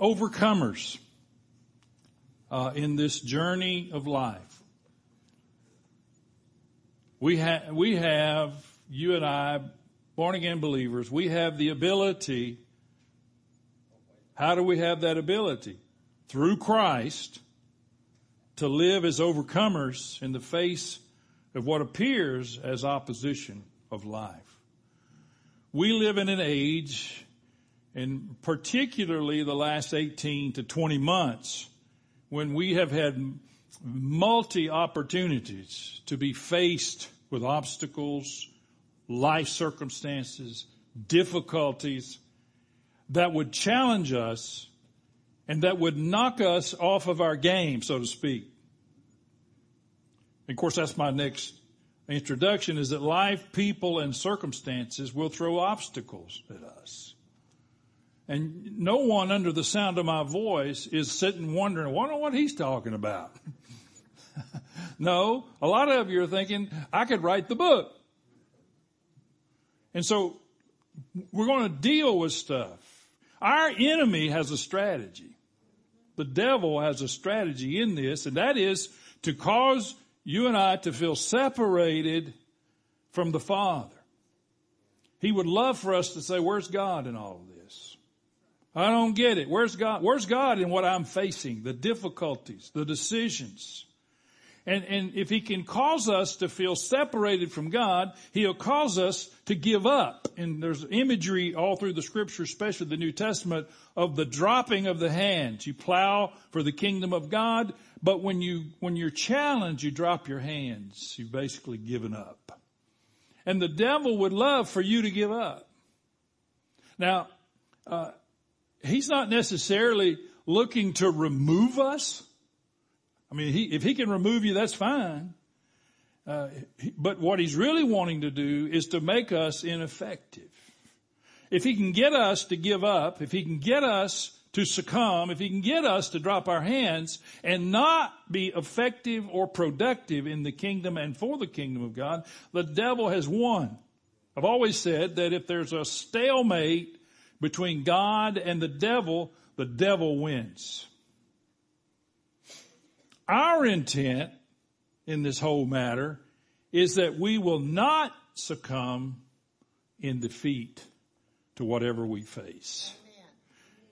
overcomers uh, in this journey of life. We have, we have, you and I, born again believers, we have the ability. How do we have that ability? Through Christ to live as overcomers in the face of what appears as opposition of life. We live in an age, and particularly the last 18 to 20 months, when we have had multi opportunities to be faced with obstacles, life circumstances, difficulties that would challenge us and that would knock us off of our game, so to speak. of course, that's my next introduction is that life, people, and circumstances will throw obstacles at us. And no one under the sound of my voice is sitting wondering, wonder what he's talking about. no, a lot of you are thinking, I could write the book. And so we're going to deal with stuff. Our enemy has a strategy. The devil has a strategy in this, and that is to cause you and I to feel separated from the Father. He would love for us to say, where's God in all of this? I don't get it. Where's God? Where's God in what I'm facing? The difficulties, the decisions. And, and if he can cause us to feel separated from God, he'll cause us to give up. And there's imagery all through the scripture, especially the New Testament, of the dropping of the hands. You plow for the kingdom of God, but when you, when you're challenged, you drop your hands. You've basically given up. And the devil would love for you to give up. Now, uh, he's not necessarily looking to remove us. I mean, he, if he can remove you, that's fine. Uh, but what he's really wanting to do is to make us ineffective. If he can get us to give up, if he can get us to succumb, if he can get us to drop our hands and not be effective or productive in the kingdom and for the kingdom of God, the devil has won. I've always said that if there's a stalemate between God and the devil, the devil wins. Our intent in this whole matter is that we will not succumb in defeat to whatever we face.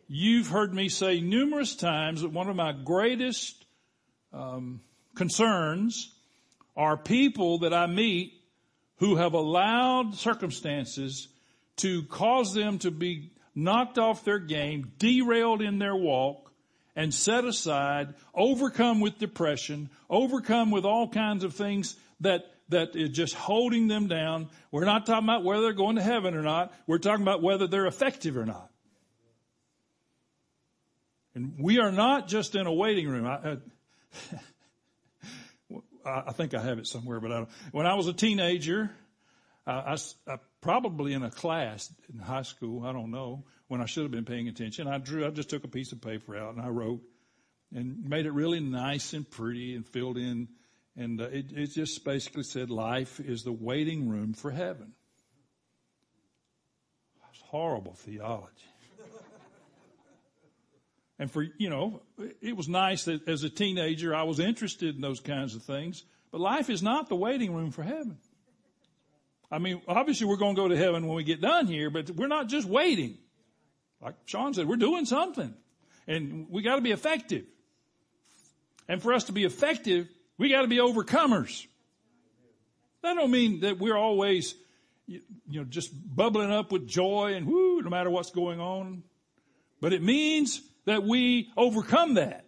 You've heard me say numerous times that one of my greatest um, concerns are people that I meet who have allowed circumstances to cause them to be knocked off their game, derailed in their walk, and set aside, overcome with depression, overcome with all kinds of things that that is just holding them down. We're not talking about whether they're going to heaven or not. We're talking about whether they're effective or not. And we are not just in a waiting room. I, I, I think I have it somewhere, but I don't. When I was a teenager, I, I, probably in a class in high school, I don't know, when I should have been paying attention. I drew, I just took a piece of paper out and I wrote and made it really nice and pretty and filled in. And uh, it, it just basically said life is the waiting room for heaven. That's horrible theology. and for, you know, it was nice that as a teenager I was interested in those kinds of things, but life is not the waiting room for heaven. I mean, obviously we're going to go to heaven when we get done here, but we're not just waiting. Like Sean said, we're doing something and we got to be effective. And for us to be effective, we got to be overcomers. That don't mean that we're always, you know, just bubbling up with joy and whoo, no matter what's going on. But it means that we overcome that.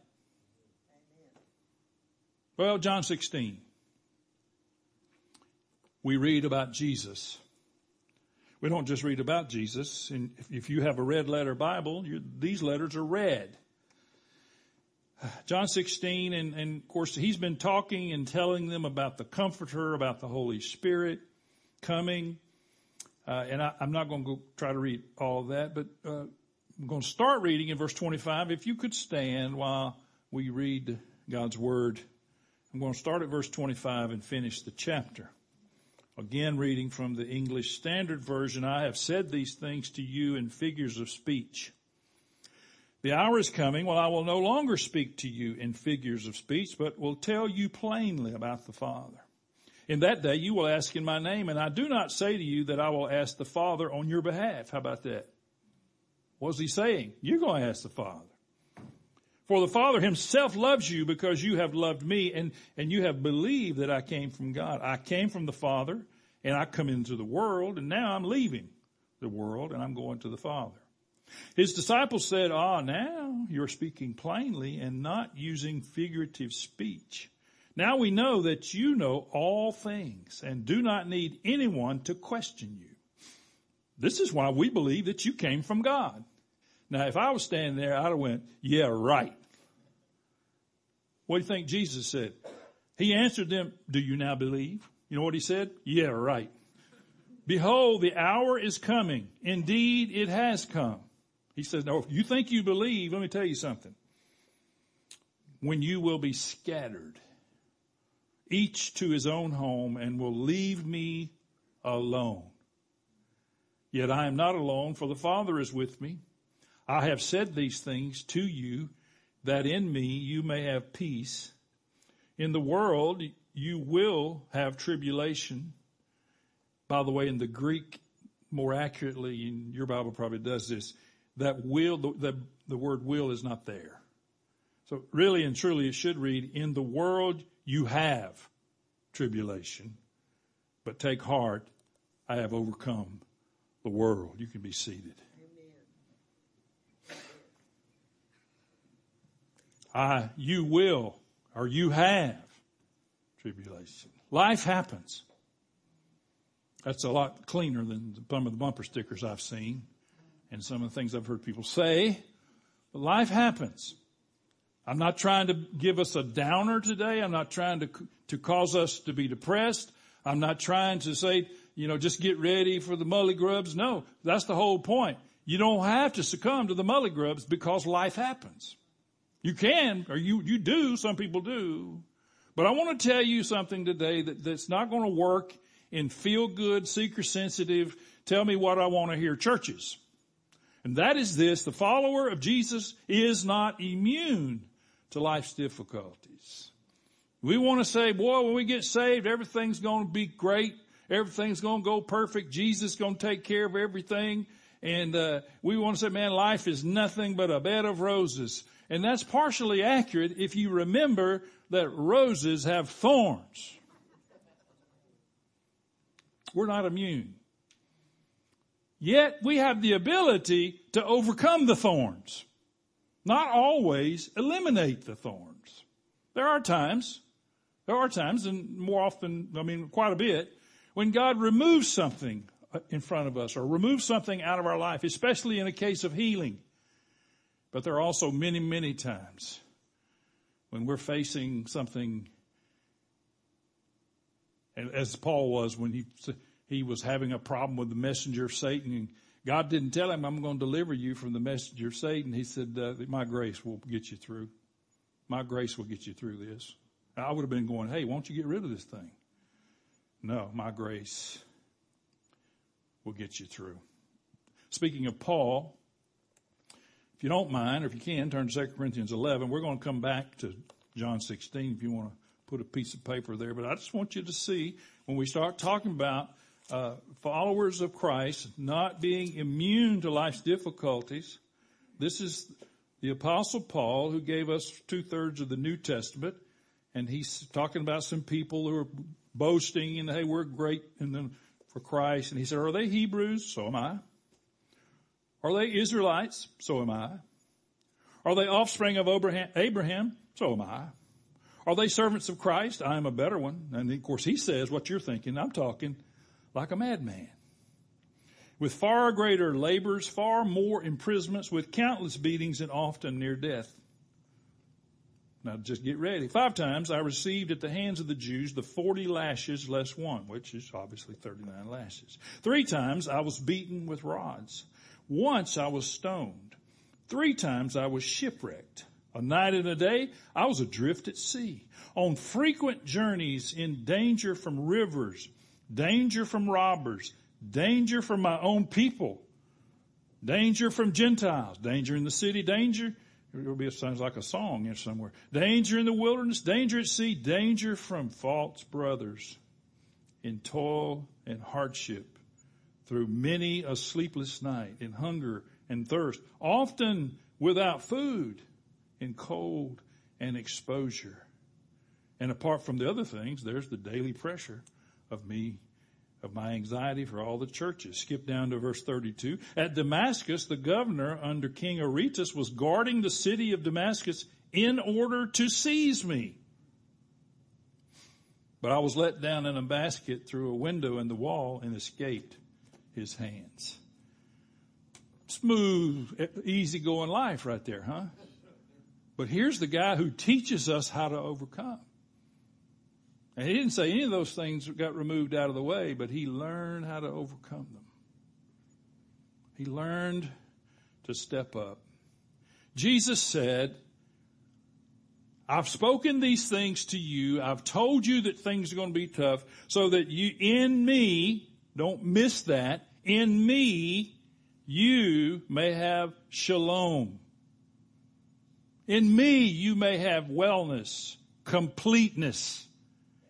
Well, John 16. We read about Jesus we don't just read about Jesus. And if you have a red letter Bible, these letters are red. John 16, and, and, of course, he's been talking and telling them about the Comforter, about the Holy Spirit coming. Uh, and I, am not going to go try to read all of that, but uh, I'm going to start reading in verse 25. If you could stand while we read God's Word, I'm going to start at verse 25 and finish the chapter. Again, reading from the English Standard Version, I have said these things to you in figures of speech. The hour is coming when I will no longer speak to you in figures of speech, but will tell you plainly about the Father. In that day you will ask in my name, and I do not say to you that I will ask the Father on your behalf. How about that? What's he saying? You're going to ask the Father. For the Father himself loves you because you have loved me and, and you have believed that I came from God. I came from the Father and I come into the world and now I'm leaving the world and I'm going to the Father. His disciples said, ah, now you're speaking plainly and not using figurative speech. Now we know that you know all things and do not need anyone to question you. This is why we believe that you came from God. Now, if I was standing there, I'd have went, yeah, right. What do you think Jesus said? He answered them, do you now believe? You know what he said? Yeah, right. Behold, the hour is coming. Indeed, it has come. He says, no, if you think you believe, let me tell you something. When you will be scattered, each to his own home and will leave me alone. Yet I am not alone, for the Father is with me. I have said these things to you that in me you may have peace. In the world you will have tribulation. By the way, in the Greek, more accurately, and your Bible probably does this, that will, the, the, the word will is not there. So really and truly it should read, in the world you have tribulation, but take heart, I have overcome the world. You can be seated. I, you will, or you have tribulation. Life happens. That's a lot cleaner than some of the bumper stickers I've seen and some of the things I've heard people say. But life happens. I'm not trying to give us a downer today. I'm not trying to, to cause us to be depressed. I'm not trying to say, you know, just get ready for the mully grubs. No, that's the whole point. You don't have to succumb to the mully grubs because life happens. You can, or you, you do, some people do. But I want to tell you something today that, that's not going to work in feel good, seeker sensitive, tell me what I want to hear churches. And that is this, the follower of Jesus is not immune to life's difficulties. We want to say, boy, when we get saved, everything's going to be great. Everything's going to go perfect. Jesus is going to take care of everything. And, uh, we want to say, man, life is nothing but a bed of roses. And that's partially accurate if you remember that roses have thorns. We're not immune. Yet we have the ability to overcome the thorns. Not always eliminate the thorns. There are times, there are times, and more often, I mean, quite a bit, when God removes something in front of us or removes something out of our life, especially in a case of healing. But there are also many, many times when we're facing something, as Paul was when he, he was having a problem with the messenger of Satan and God didn't tell him, I'm going to deliver you from the messenger of Satan. He said, uh, my grace will get you through. My grace will get you through this. I would have been going, hey, won't you get rid of this thing? No, my grace will get you through. Speaking of Paul, if you don't mind, or if you can, turn to 2 Corinthians 11. We're going to come back to John 16 if you want to put a piece of paper there. But I just want you to see when we start talking about uh, followers of Christ not being immune to life's difficulties, this is the Apostle Paul who gave us two thirds of the New Testament. And he's talking about some people who are boasting and, hey, we're great and then for Christ. And he said, are they Hebrews? So am I. Are they Israelites? So am I. Are they offspring of Abraham? So am I. Are they servants of Christ? I am a better one. And of course he says what you're thinking. I'm talking like a madman. With far greater labors, far more imprisonments, with countless beatings and often near death. Now just get ready. Five times I received at the hands of the Jews the 40 lashes less one, which is obviously 39 lashes. Three times I was beaten with rods. Once I was stoned. Three times I was shipwrecked. A night and a day I was adrift at sea. On frequent journeys in danger from rivers, danger from robbers, danger from my own people. Danger from Gentiles. Danger in the city. Danger. It'll be, it sounds like a song in somewhere. Danger in the wilderness. Danger at sea. Danger from false brothers in toil and hardship through many a sleepless night in hunger and thirst, often without food in cold and exposure. And apart from the other things, there's the daily pressure of me of my anxiety for all the churches. Skip down to verse 32. At Damascus, the governor under King Aretas was guarding the city of Damascus in order to seize me. But I was let down in a basket through a window in the wall and escaped his hands. Smooth, easy going life right there, huh? But here's the guy who teaches us how to overcome. And he didn't say any of those things got removed out of the way, but he learned how to overcome them. He learned to step up. Jesus said, I've spoken these things to you. I've told you that things are going to be tough so that you, in me, don't miss that, in me, you may have shalom. In me, you may have wellness, completeness.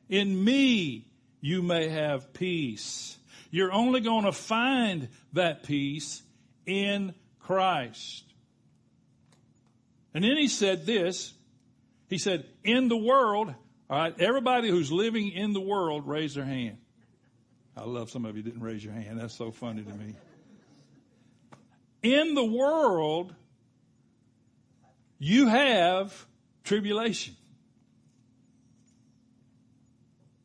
In me, you may have peace. You're only going to find that peace in Christ. And then he said this. He said, in the world, all right, everybody who's living in the world, raise their hand. I love some of you didn't raise your hand. That's so funny to me. In the world, you have tribulation.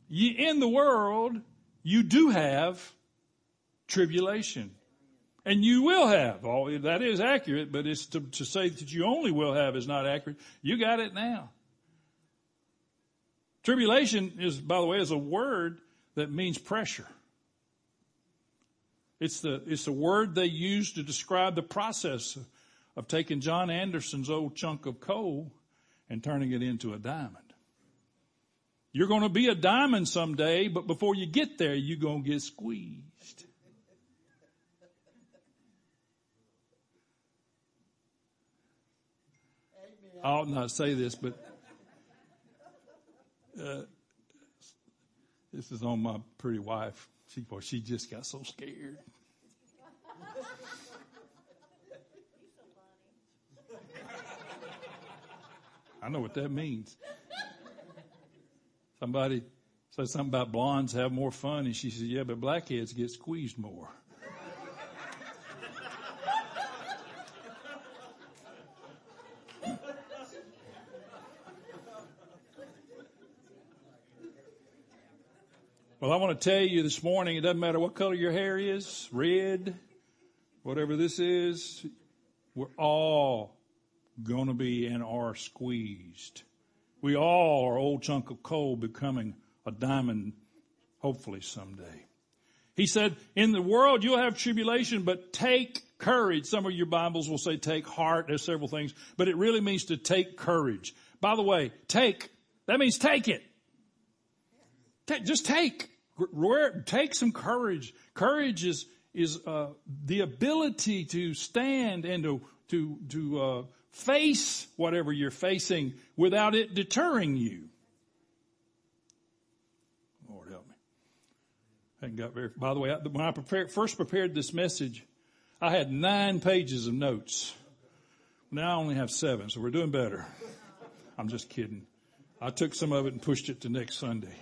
You, in the world, you do have tribulation. And you will have. All, that is accurate, but it's to, to say that you only will have is not accurate. You got it now. Tribulation is, by the way, is a word that means pressure. It's the, it's the word they use to describe the process of, taking John Anderson's old chunk of coal and turning it into a diamond. You're going to be a diamond someday, but before you get there, you're going to get squeezed. I ought not to say this, but uh, this is on my pretty wife. She, boy, she just got so scared. I know what that means. Somebody said something about blondes have more fun, and she said, "Yeah, but blackheads get squeezed more." Well, I want to tell you this morning, it doesn't matter what color your hair is, red, whatever this is, we're all going to be and are squeezed. We all are old chunk of coal becoming a diamond, hopefully someday. He said, in the world you'll have tribulation, but take courage. Some of your Bibles will say take heart. There's several things, but it really means to take courage. By the way, take, that means take it. Take, just take. Take some courage. Courage is, is, uh, the ability to stand and to, to, to, uh, face whatever you're facing without it deterring you. Lord help me. I got very, by the way, when I prepared, first prepared this message, I had nine pages of notes. Now I only have seven, so we're doing better. I'm just kidding. I took some of it and pushed it to next Sunday.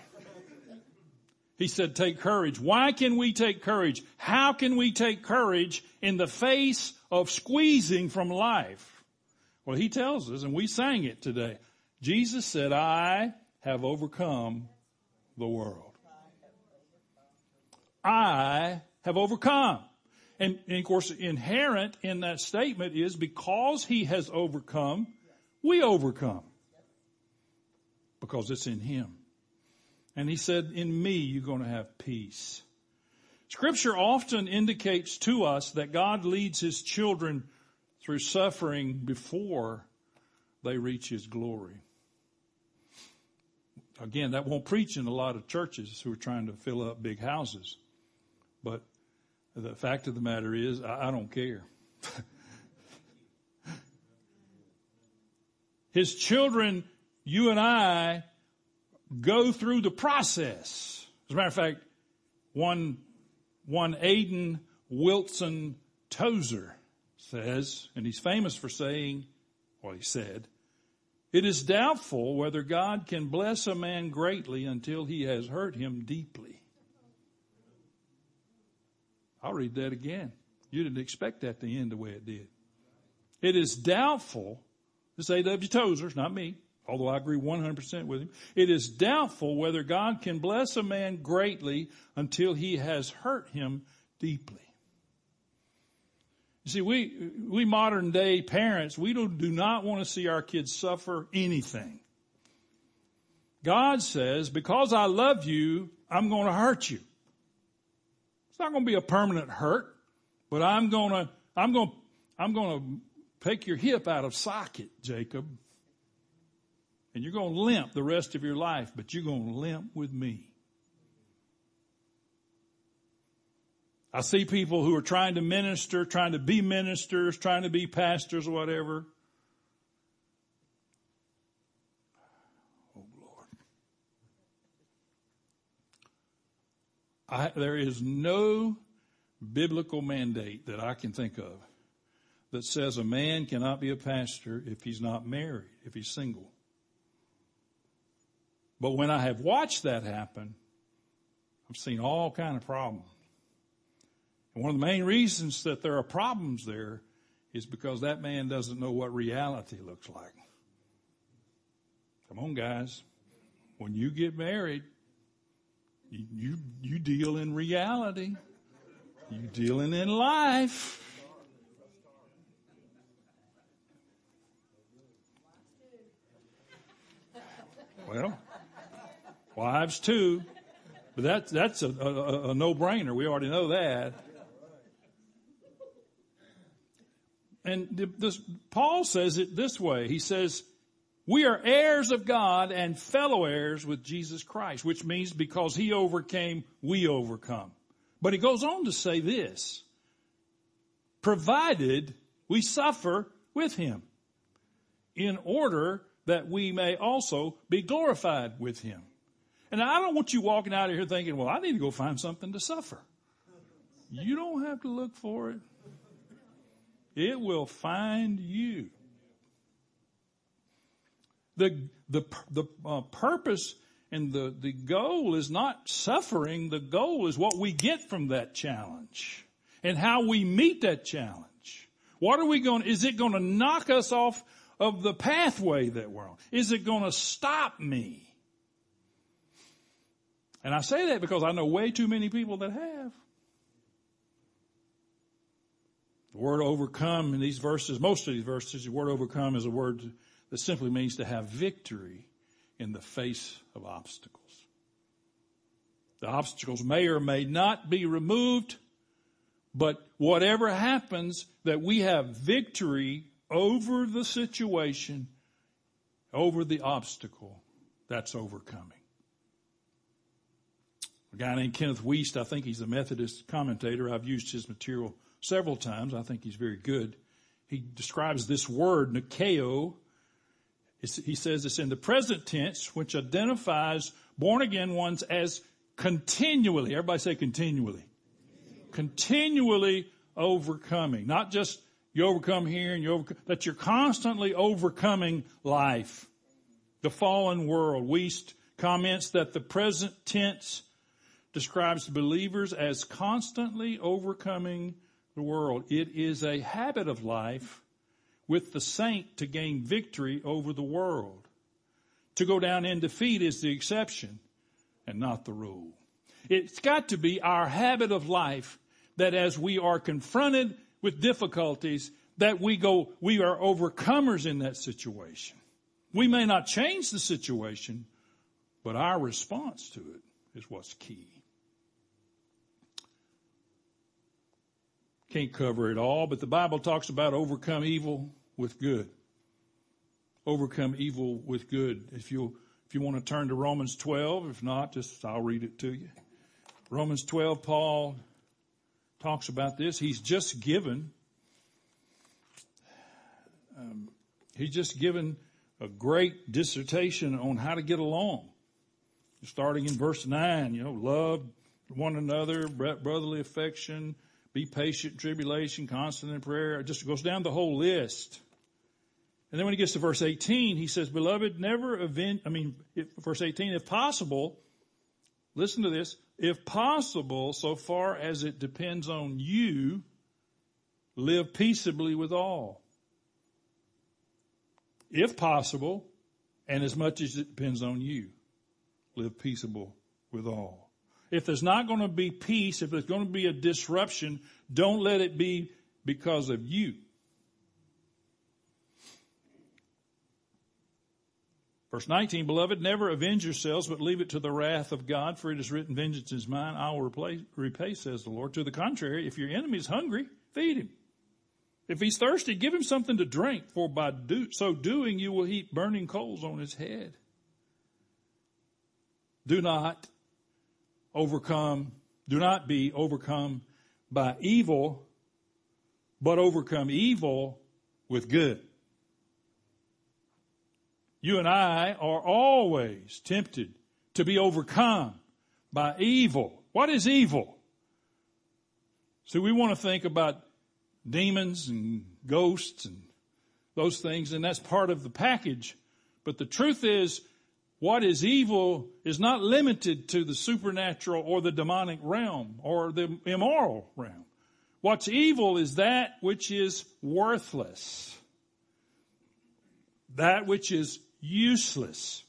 He said, take courage. Why can we take courage? How can we take courage in the face of squeezing from life? Well, he tells us, and we sang it today. Jesus said, I have overcome the world. I have overcome. And, and, of course, inherent in that statement is because he has overcome, we overcome. Because it's in him. And he said, in me, you're going to have peace. Scripture often indicates to us that God leads his children through suffering before they reach his glory. Again, that won't preach in a lot of churches who are trying to fill up big houses. But the fact of the matter is, I, don't care. His children, you and I, go through the process. As a matter of fact, one, one Aiden Wilson Tozer says, and he's famous for saying, well, he said, it is doubtful whether God can bless a man greatly until he has hurt him deeply. I'll read that again. You didn't expect that to end the way it did. It is doubtful, this A.W. Tozer, not me, although I agree 100% with him. It is doubtful whether God can bless a man greatly until he has hurt him deeply. You see, we, we modern day parents, we do, do not want to see our kids suffer anything. God says, because I love you, I'm going to hurt you. It's not going to be a permanent hurt, but I'm going to, I'm going to, I'm going to take your hip out of socket, Jacob. And you're going to limp the rest of your life, but you're going to limp with me. I see people who are trying to minister, trying to be ministers, trying to be pastors or whatever. Oh Lord. I, there is no biblical mandate that I can think of that says a man cannot be a pastor if he's not married, if he's single. But when I have watched that happen, I've seen all kind of problems. One of the main reasons that there are problems there is because that man doesn't know what reality looks like. Come on, guys. When you get married, you, you, you deal in reality. You dealing in life. Well, wives too. But that, that's a, a, a no-brainer. We already know that. And this, Paul says it this way. He says, we are heirs of God and fellow heirs with Jesus Christ, which means because he overcame, we overcome. But he goes on to say this, provided we suffer with him in order that we may also be glorified with him. And I don't want you walking out of here thinking, well, I need to go find something to suffer. You don't have to look for it. It will find you. The, the, the uh, purpose and the, the goal is not suffering. The goal is what we get from that challenge and how we meet that challenge. What are we going, is it going to knock us off of the pathway that we're on? Is it going to stop me? And I say that because I know way too many people that have. The word overcome in these verses, most of these verses, the word overcome is a word that simply means to have victory in the face of obstacles. The obstacles may or may not be removed, but whatever happens, that we have victory over the situation, over the obstacle, that's overcoming. A guy named Kenneth Wuest, I think he's a Methodist commentator. I've used his material several times. I think he's very good. He describes this word, Nikeo. He says it's in the present tense, which identifies born again ones as continually, everybody say continually, continually overcoming. Not just you overcome here and you overcome, that you're constantly overcoming life. The fallen world. Wuest comments that the present tense describes believers as constantly overcoming the world. It is a habit of life with the saint to gain victory over the world. To go down in defeat is the exception and not the rule. It's got to be our habit of life that as we are confronted with difficulties, that we go, we are overcomers in that situation. We may not change the situation, but our response to it is what's key. Can't cover it all, but the Bible talks about overcome evil with good. Overcome evil with good. If you if you want to turn to Romans 12, if not, just I'll read it to you. Romans 12, Paul talks about this. He's just given um, he's just given a great dissertation on how to get along. Starting in verse 9, you know, love one another, brotherly affection, be patient, tribulation, constant in prayer. It just goes down the whole list. And then when he gets to verse 18, he says, beloved, never avenge, I mean, if, verse 18, if possible, listen to this, if possible, so far as it depends on you, live peaceably with all. If possible, and as much as it depends on you, live peaceable with all. If there's not going to be peace, if there's going to be a disruption, don't let it be because of you. Verse 19, beloved, never avenge yourselves, but leave it to the wrath of God, for it is written, vengeance is mine, I will repay, repay, says the Lord. To the contrary, if your enemy is hungry, feed him. If he's thirsty, give him something to drink, for by do, so doing you will heap burning coals on his head. Do not overcome, do not be overcome by evil, but overcome evil with good. You and I are always tempted to be overcome by evil. What is evil? So we want to think about demons and ghosts and those things, and that's part of the package. But the truth is, what is evil is not limited to the supernatural or the demonic realm or the immoral realm. What's evil is that which is worthless. That which is useless.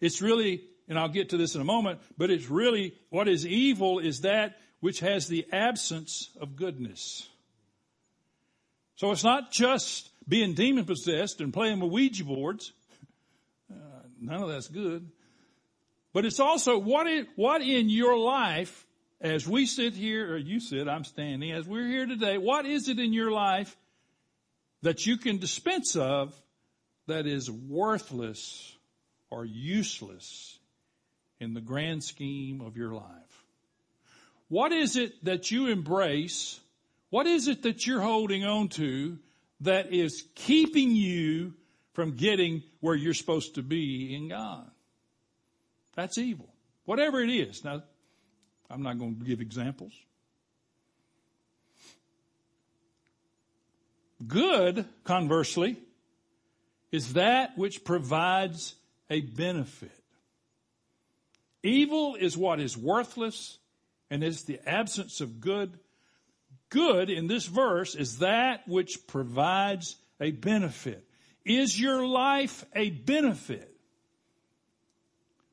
It's really, and I'll get to this in a moment, but it's really what is evil is that which has the absence of goodness. So it's not just being demon possessed and playing with Ouija boards. None of that's good. But it's also what in, what in your life, as we sit here, or you sit, I'm standing, as we're here today, what is it in your life that you can dispense of that is worthless or useless in the grand scheme of your life? What is it that you embrace? What is it that you're holding on to that is keeping you from getting where you're supposed to be in God? That's evil. Whatever it is. Now, I'm not going to give examples. Good, conversely, is that which provides a benefit. Evil is what is worthless and is the absence of good. Good in this verse is that which provides a benefit. Is your life a benefit?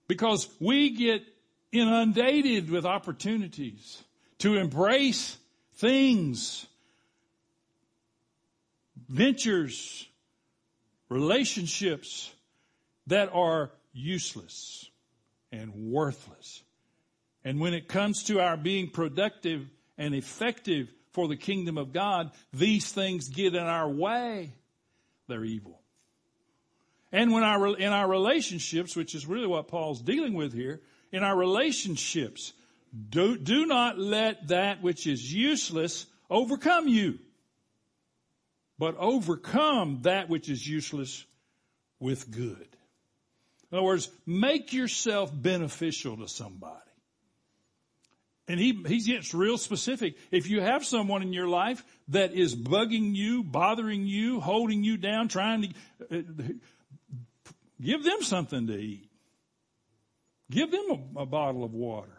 Because we get inundated with opportunities to embrace things, ventures, relationships that are useless and worthless. And when it comes to our being productive and effective for the kingdom of God, these things get in our way. They're evil. And when our, in our relationships, which is really what Paul's dealing with here, in our relationships, do, do not let that which is useless overcome you but overcome that which is useless with good. In other words, make yourself beneficial to somebody. And he, he gets real specific. If you have someone in your life that is bugging you, bothering you, holding you down, trying to, uh, give them something to eat. Give them a, a bottle of water.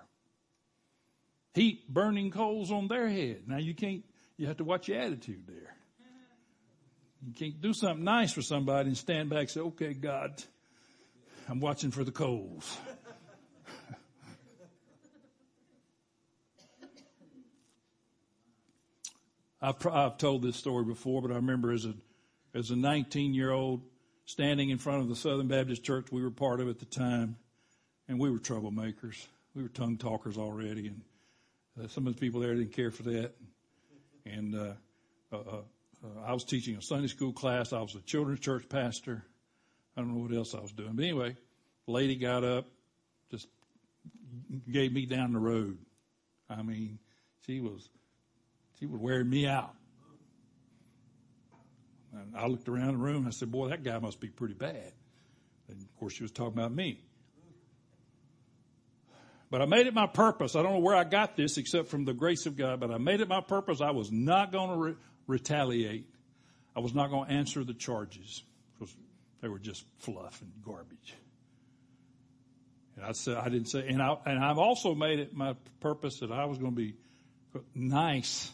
Heat burning coals on their head. Now you can't, you have to watch your attitude there. You can't do something nice for somebody and stand back and say, okay, God, I'm watching for the coals. I've, I've told this story before, but I remember as a, as a 19 year old standing in front of the Southern Baptist Church we were part of at the time, and we were troublemakers. We were tongue talkers already, and uh, some of the people there didn't care for that. And uh, uh, uh uh, I was teaching a Sunday school class. I was a children's church pastor. I don't know what else I was doing. But anyway, lady got up, just gave me down the road. I mean, she was, she was wearing me out. And I looked around the room and I said, boy, that guy must be pretty bad. And of course she was talking about me. But I made it my purpose. I don't know where I got this except from the grace of God, but I made it my purpose. I was not going to re- retaliate. I was not going to answer the charges because they were just fluff and garbage. And I said, I didn't say, and I, and I've also made it my purpose that I was going to be nice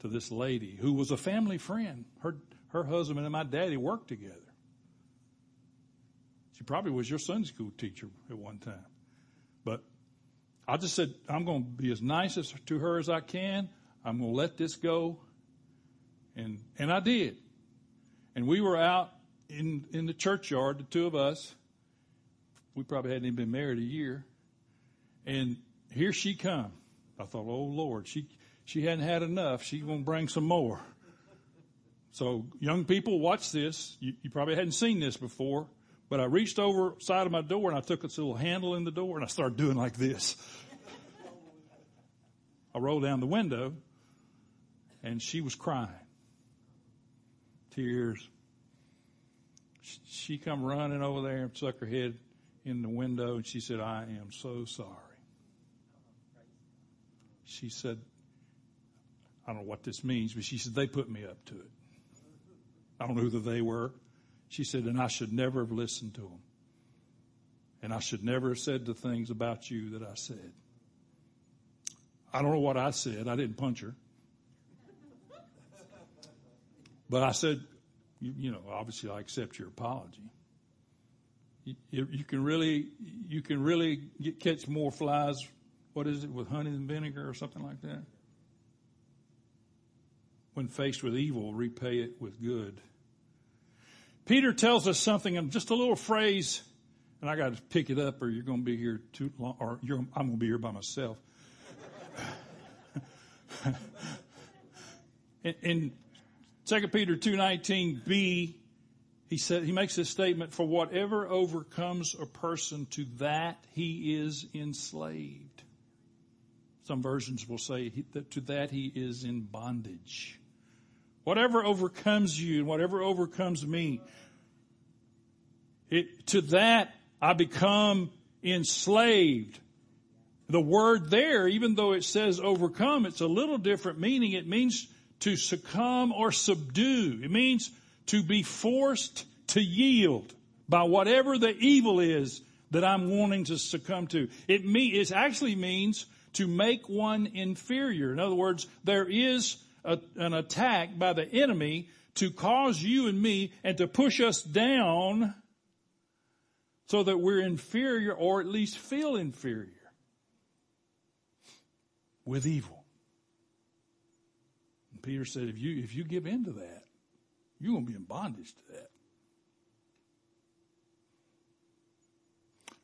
to this lady who was a family friend. Her, her husband and my daddy worked together. She probably was your Sunday school teacher at one time. But I just said, I'm going to be as nice as, to her as I can. I'm going to let this go. And, and I did. And we were out in, in the churchyard, the two of us. We probably hadn't even been married a year. And here she come. I thought, oh Lord, she, she hadn't had enough. She's going to bring some more. So young people, watch this. You, you, probably hadn't seen this before, but I reached over side of my door and I took this little handle in the door and I started doing like this. I rolled down the window and she was crying. Tears. She come running over there and stuck her head in the window and she said, I am so sorry. She said, I don't know what this means, but she said, they put me up to it. I don't know who they were. She said, and I should never have listened to them. And I should never have said the things about you that I said. I don't know what I said. I didn't punch her. But I said, you, you know, obviously I accept your apology. You, you, can really, you can really get, catch more flies. What is it with honey and vinegar or something like that? When faced with evil, repay it with good. Peter tells us something, and just a little phrase, and I got to pick it up, or you're going to be here too long, or I'm going to be here by myself. in, in 2 Peter 2:19b, he said he makes this statement: "For whatever overcomes a person, to that he is enslaved." Some versions will say that to that he is in bondage. Whatever overcomes you and whatever overcomes me, it, to that I become enslaved. The word there, even though it says overcome, it's a little different meaning. It means to succumb or subdue. It means to be forced to yield by whatever the evil is that I'm wanting to succumb to. It, me, it actually means to make one inferior. In other words, there is a, an attack by the enemy to cause you and me and to push us down so that we're inferior or at least feel inferior with evil. And Peter said, if you, if you give in to that, you're going to be in bondage to that.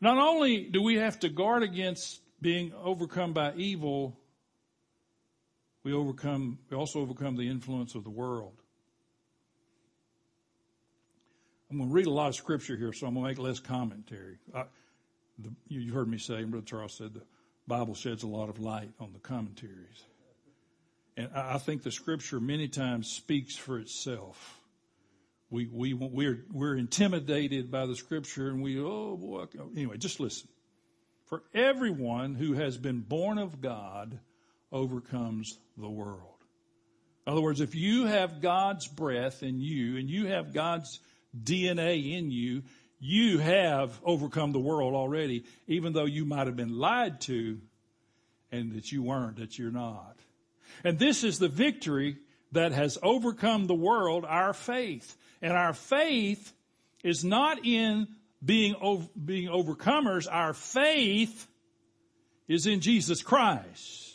Not only do we have to guard against being overcome by evil, we overcome, we also overcome the influence of the world. I'm going to read a lot of scripture here, so I'm going to make less commentary. I, the, you heard me say, Brother Charles said, the Bible sheds a lot of light on the commentaries. And I, I think the scripture many times speaks for itself. We, we, we're, we're intimidated by the scripture and we, oh boy, anyway, just listen. For everyone who has been born of God overcomes the world. In other words, if you have God's breath in you and you have God's DNA in you, you have overcome the world already, even though you might have been lied to and that you weren't, that you're not. And this is the victory that has overcome the world, our faith. And our faith is not in being, being overcomers. Our faith is in Jesus Christ.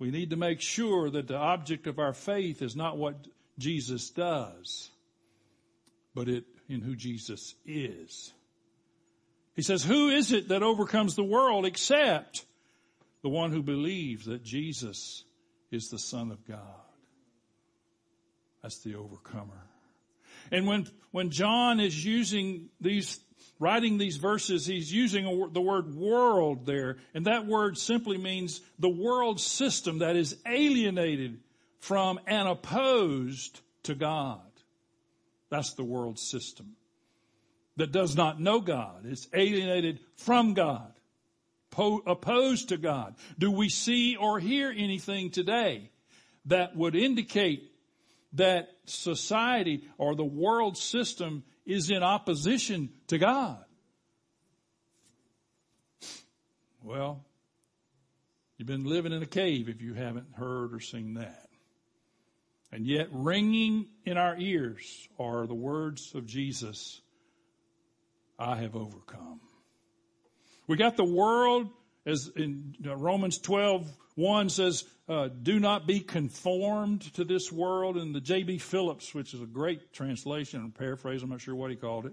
We need to make sure that the object of our faith is not what Jesus does, but it in who Jesus is. He says, who is it that overcomes the world except the one who believes that Jesus is the Son of God? That's the overcomer. And when, when John is using these writing these verses, he's using the word world there. And that word simply means the world system that is alienated from and opposed to God. That's the world system that does not know God. It's alienated from God, po- opposed to God. Do we see or hear anything today that would indicate that society or the world system is in opposition to God? Well, you've been living in a cave if you haven't heard or seen that. And yet ringing in our ears are the words of Jesus, I have overcome. We got the world as in Romans 12, 1 says, uh, do not be conformed to this world. And the J.B. Phillips, which is a great translation and paraphrase, I'm not sure what he called it,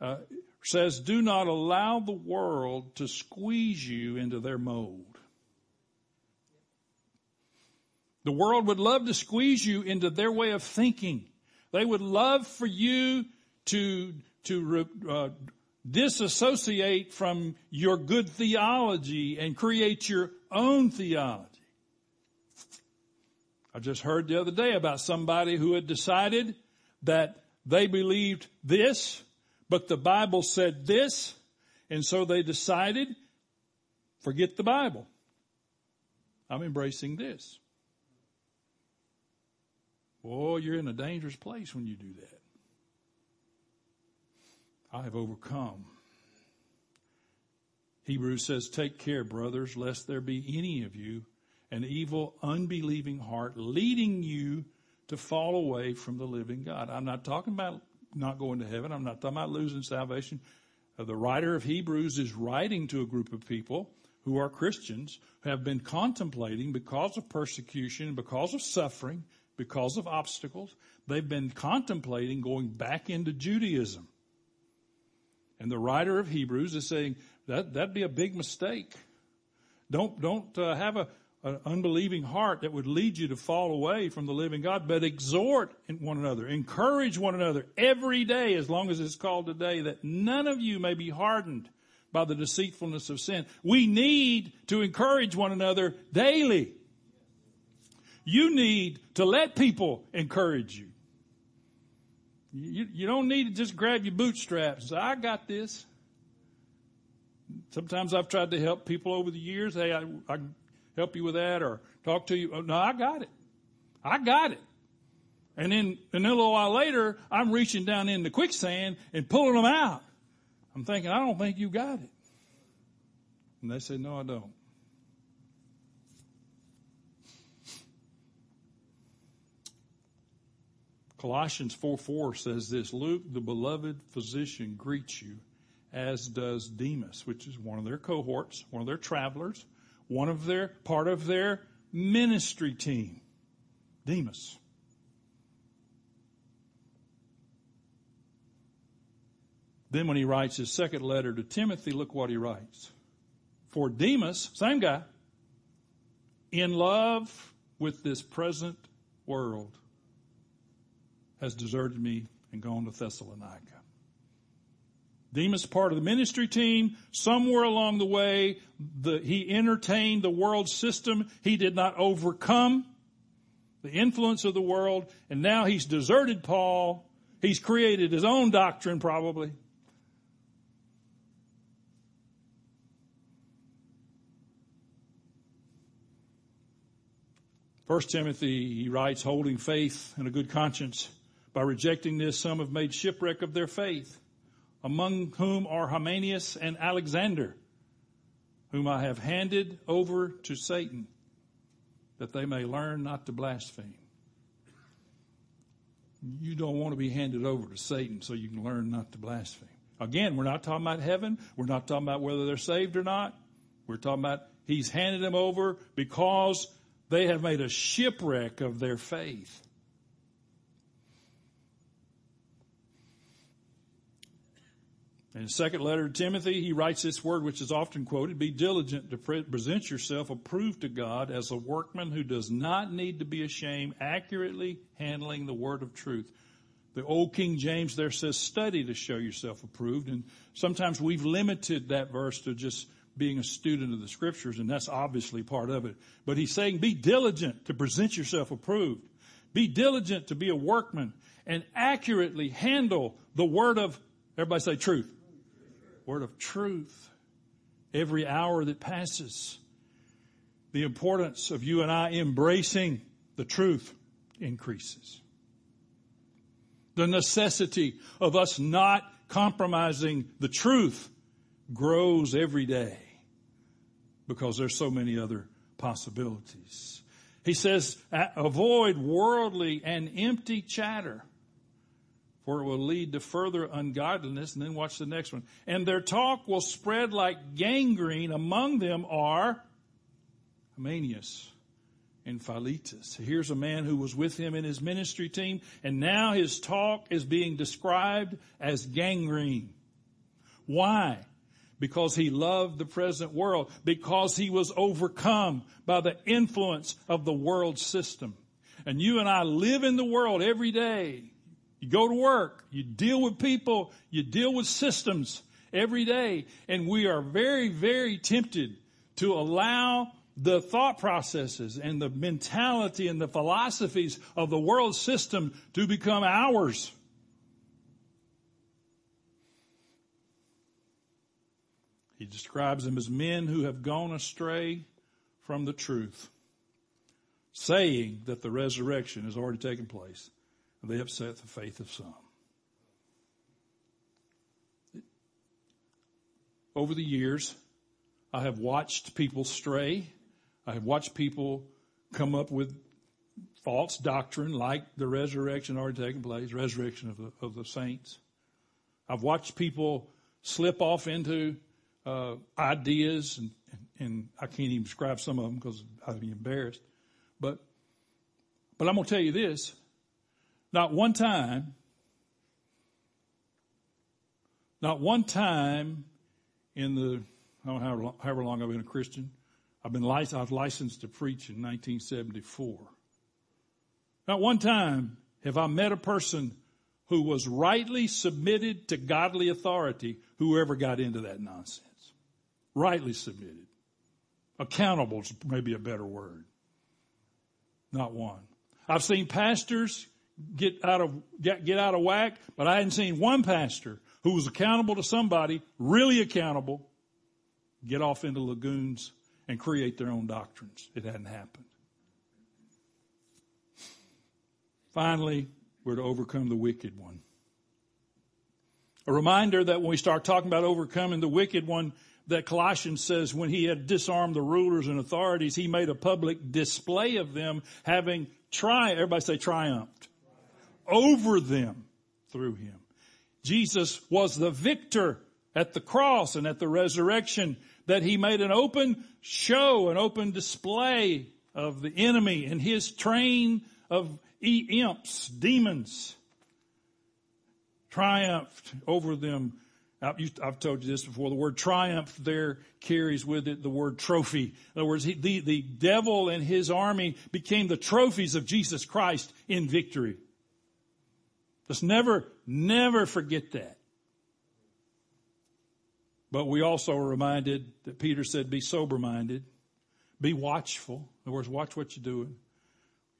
uh, says, do not allow the world to squeeze you into their mold. The world would love to squeeze you into their way of thinking. They would love for you to, to uh, disassociate from your good theology and create your own theology. I just heard the other day about somebody who had decided that they believed this, but the Bible said this, and so they decided, forget the Bible. I'm embracing this. Boy, you're in a dangerous place when you do that. I have overcome. Hebrews says, Take care, brothers, lest there be any of you an evil, unbelieving heart leading you to fall away from the living God. I'm not talking about not going to heaven. I'm not talking about losing salvation. Uh, the writer of Hebrews is writing to a group of people who are Christians, who have been contemplating because of persecution, because of suffering, because of obstacles, they've been contemplating going back into Judaism. And the writer of Hebrews is saying that that'd be a big mistake. Don't don't uh, have a an unbelieving heart that would lead you to fall away from the living God, but exhort one another, encourage one another every day, as long as it's called today, that none of you may be hardened by the deceitfulness of sin. We need to encourage one another daily. You need to let people encourage you. You, you don't need to just grab your bootstraps say, I got this. Sometimes I've tried to help people over the years. Hey, I, I help you with that or talk to you. Oh, no, I got it. I got it. And then, and a little while later, I'm reaching down in the quicksand and pulling them out. I'm thinking, I don't think you got it. And they said, no, I don't. Colossians 4 4 says this Luke, the beloved physician, greets you, as does Demas, which is one of their cohorts, one of their travelers, one of their, part of their ministry team. Demas. Then when he writes his second letter to Timothy, look what he writes. For Demas, same guy, in love with this present world, has deserted me and gone to Thessalonica. Demas, part of the ministry team, somewhere along the way, the, he entertained the world system. He did not overcome the influence of the world, and now he's deserted Paul. He's created his own doctrine, probably. First Timothy, he writes, holding faith and a good conscience by rejecting this, some have made shipwreck of their faith, among whom are Hymenaeus and Alexander, whom I have handed over to Satan, that they may learn not to blaspheme. You don't want to be handed over to Satan so you can learn not to blaspheme. Again, we're not talking about heaven. We're not talking about whether they're saved or not. We're talking about he's handed them over because they have made a shipwreck of their faith. In second letter to Timothy, he writes this word which is often quoted, be diligent to present yourself approved to God as a workman who does not need to be ashamed, accurately handling the word of truth. The old King James there says study to show yourself approved and sometimes we've limited that verse to just being a student of the scriptures and that's obviously part of it. But he's saying be diligent to present yourself approved. Be diligent to be a workman and accurately handle the word of, everybody say truth. Word of truth. Every hour that passes. The importance of you and I embracing the truth increases. The necessity of us not compromising the truth grows every day because there's so many other possibilities. He says, avoid worldly and empty chatter, for it will lead to further ungodliness. And then watch the next one. And their talk will spread like gangrene. Among them are Hymenaeus and Philetus. Here's a man who was with him in his ministry team, and now his talk is being described as gangrene. Why? because he loved the present world, because he was overcome by the influence of the world system. And you and I live in the world every day. You go to work, you deal with people, you deal with systems every day, and we are very, very tempted to allow the thought processes and the mentality and the philosophies of the world system to become ours. He describes them as men who have gone astray from the truth, saying that the resurrection has already taken place. They upset the faith of some. Over the years, I have watched people stray. I have watched people come up with false doctrine like the resurrection already taking place, resurrection of the, of the saints. I've watched people slip off into uh, ideas, and, and, I can't even describe some of them because I'd be embarrassed. But, but I'm going to tell you this. Not one time, not one time in the, I don't know however long, I've been a Christian, I've been licensed, I was licensed to preach in 1974. Not one time have I met a person who was rightly submitted to godly authority whoever got into that nonsense rightly submitted. Accountable is maybe a better word. Not one. I've seen pastors get out of get, get out of whack, but I hadn't seen one pastor who was accountable to somebody, really accountable, get off into lagoons and create their own doctrines. It hadn't happened. Finally, we're to overcome the wicked one. A reminder that when we start talking about overcoming the wicked one, that Colossians says when he had disarmed the rulers and authorities, he made a public display of them having triumphed. Everybody say triumphed. Over them through him. Jesus was the victor at the cross and at the resurrection that he made an open show, an open display of the enemy and his train of imps, demons, triumphed over them I've told you this before. The word triumph there carries with it the word trophy. In other words, he, the, the devil and his army became the trophies of Jesus Christ in victory. Just never, never forget that. But we also are reminded that Peter said, be sober minded, be watchful. In other words, watch what you're doing.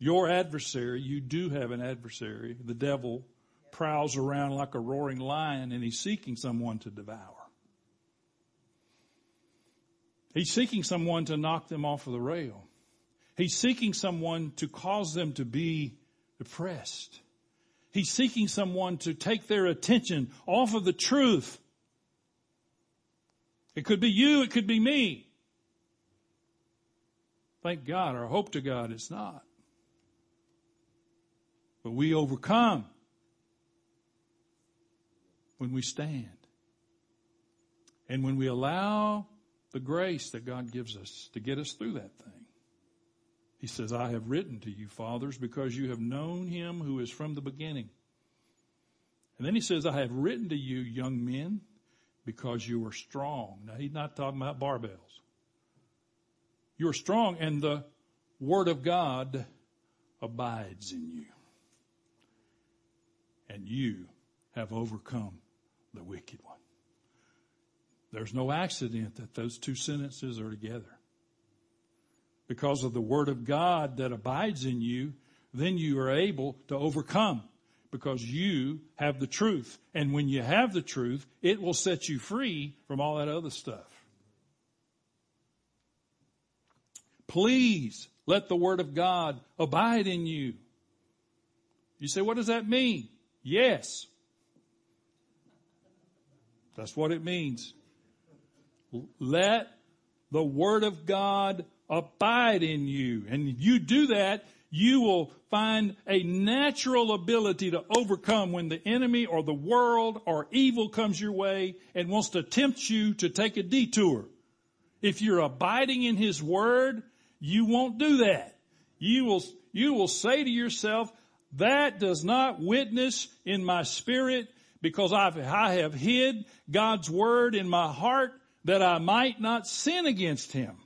Your adversary, you do have an adversary, the devil, prowls around like a roaring lion and he's seeking someone to devour. He's seeking someone to knock them off of the rail. He's seeking someone to cause them to be depressed. He's seeking someone to take their attention off of the truth. It could be you, it could be me. Thank God, our hope to God is not. But we overcome when we stand. And when we allow the grace that God gives us to get us through that thing. He says, I have written to you, fathers, because you have known him who is from the beginning. And then he says, I have written to you, young men, because you are strong. Now he's not talking about barbells. You are strong and the word of God abides in you. And you have overcome the wicked one. There's no accident that those two sentences are together. Because of the word of God that abides in you, then you are able to overcome because you have the truth. And when you have the truth, it will set you free from all that other stuff. Please let the word of God abide in you. You say, what does that mean? Yes. That's what it means. Let the word of God abide in you. And you do that, you will find a natural ability to overcome when the enemy or the world or evil comes your way and wants to tempt you to take a detour. If you're abiding in His Word, you won't do that. You will, you will say to yourself, that does not witness in my spirit because I've, I have hid God's Word in my heart that I might not sin against Him.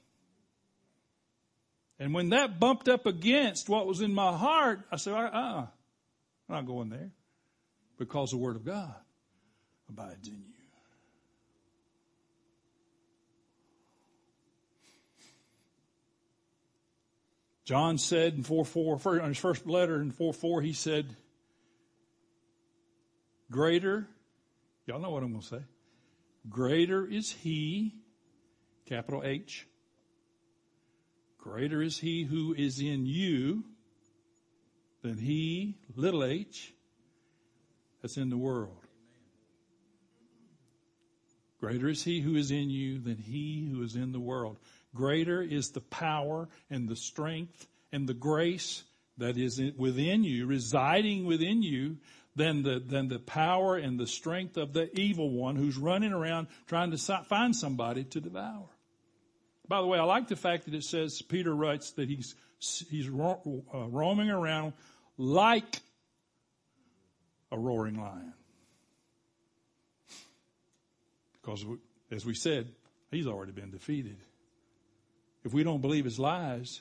And when that bumped up against what was in my heart, I said, uh, uh I'm not going there because the Word of God abides in you. John said in 4 4, in his first letter in 4 4, he said, Greater, y'all know what I'm going to say. Greater is he, capital H, Greater is he who is in you than he, little h, that's in the world. Greater is he who is in you than he who is in the world. Greater is the power and the strength and the grace that is within you, residing within you, than the, than the power and the strength of the evil one who's running around trying to find somebody to devour. By the way, I like the fact that it says, Peter writes that he's, he's ro- uh, roaming around like a roaring lion. Because, as we said, he's already been defeated. If we don't believe his lies,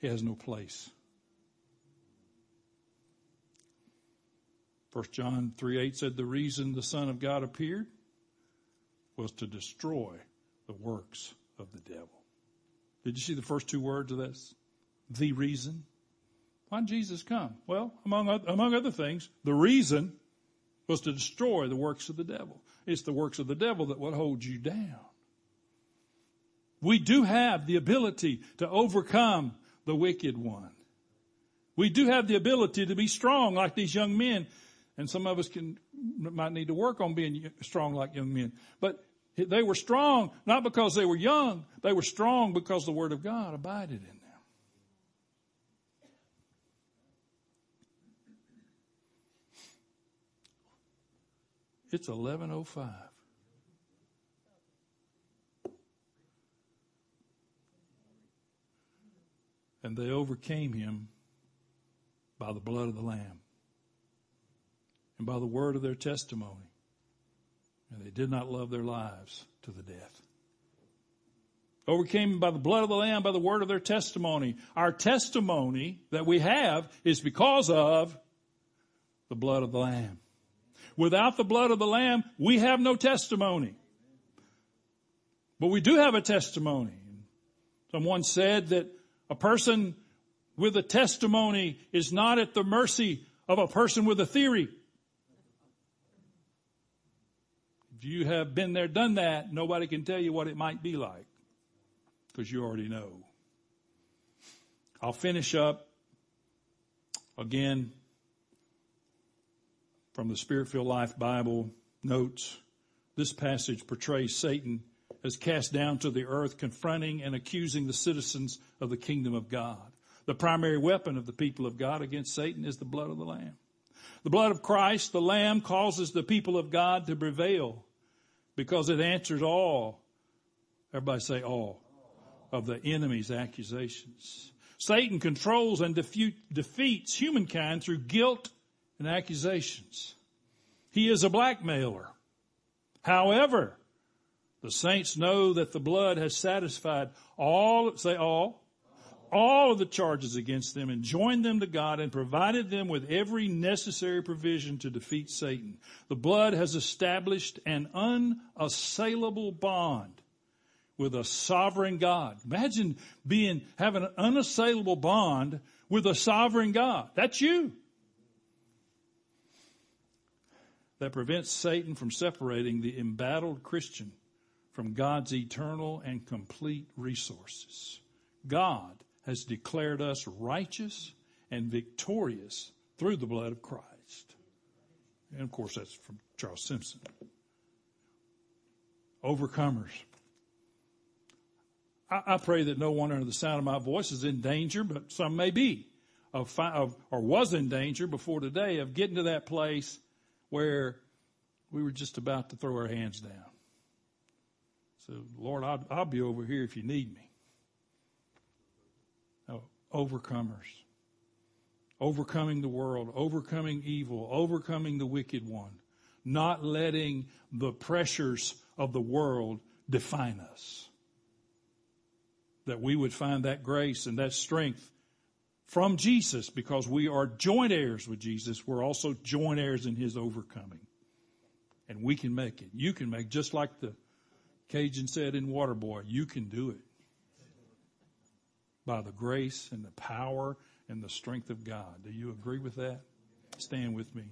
he has no place. 1 John 3 8 said the reason the Son of God appeared was to destroy the works of the devil. Did you see the first two words of this? The reason. Why did Jesus come? Well, among, among other things, the reason was to destroy the works of the devil. It's the works of the devil that would hold you down. We do have the ability to overcome the wicked one. We do have the ability to be strong like these young men. And some of us can, might need to work on being strong like young men. But they were strong not because they were young, they were strong because the Word of God abided in them. It's 1105. And they overcame him by the blood of the Lamb and by the word of their testimony and they did not love their lives to the death. Overcame by the blood of the Lamb, by the word of their testimony. Our testimony that we have is because of the blood of the Lamb. Without the blood of the Lamb, we have no testimony. But we do have a testimony. Someone said that a person with a testimony is not at the mercy of a person with a theory. You have been there, done that, nobody can tell you what it might be like because you already know. I'll finish up again from the Spirit Filled Life Bible notes. This passage portrays Satan as cast down to the earth, confronting and accusing the citizens of the kingdom of God. The primary weapon of the people of God against Satan is the blood of the Lamb. The blood of Christ, the Lamb, causes the people of God to prevail because it answers all. Everybody say all of the enemy's accusations. Satan controls and defeats humankind through guilt and accusations. He is a blackmailer. However, the saints know that the blood has satisfied all, say all, all of the charges against them and joined them to God and provided them with every necessary provision to defeat Satan. The blood has established an unassailable bond with a sovereign God. Imagine being, having an unassailable bond with a sovereign God. That's you. That prevents Satan from separating the embattled Christian from God's eternal and complete resources. God has declared us righteous and victorious through the blood of Christ. And of course, that's from Charles Simpson. Overcomers. I, I pray that no one under the sound of my voice is in danger, but some may be, of, of, or was in danger before today of getting to that place where we were just about to throw our hands down. So, Lord, I'll, I'll be over here if you need me. Overcomers. Overcoming the world, overcoming evil, overcoming the wicked one, not letting the pressures of the world define us. That we would find that grace and that strength from Jesus because we are joint heirs with Jesus. We're also joint heirs in his overcoming. And we can make it. You can make just like the Cajun said in Waterboy, you can do it. By the grace and the power and the strength of God. Do you agree with that? Stand with me.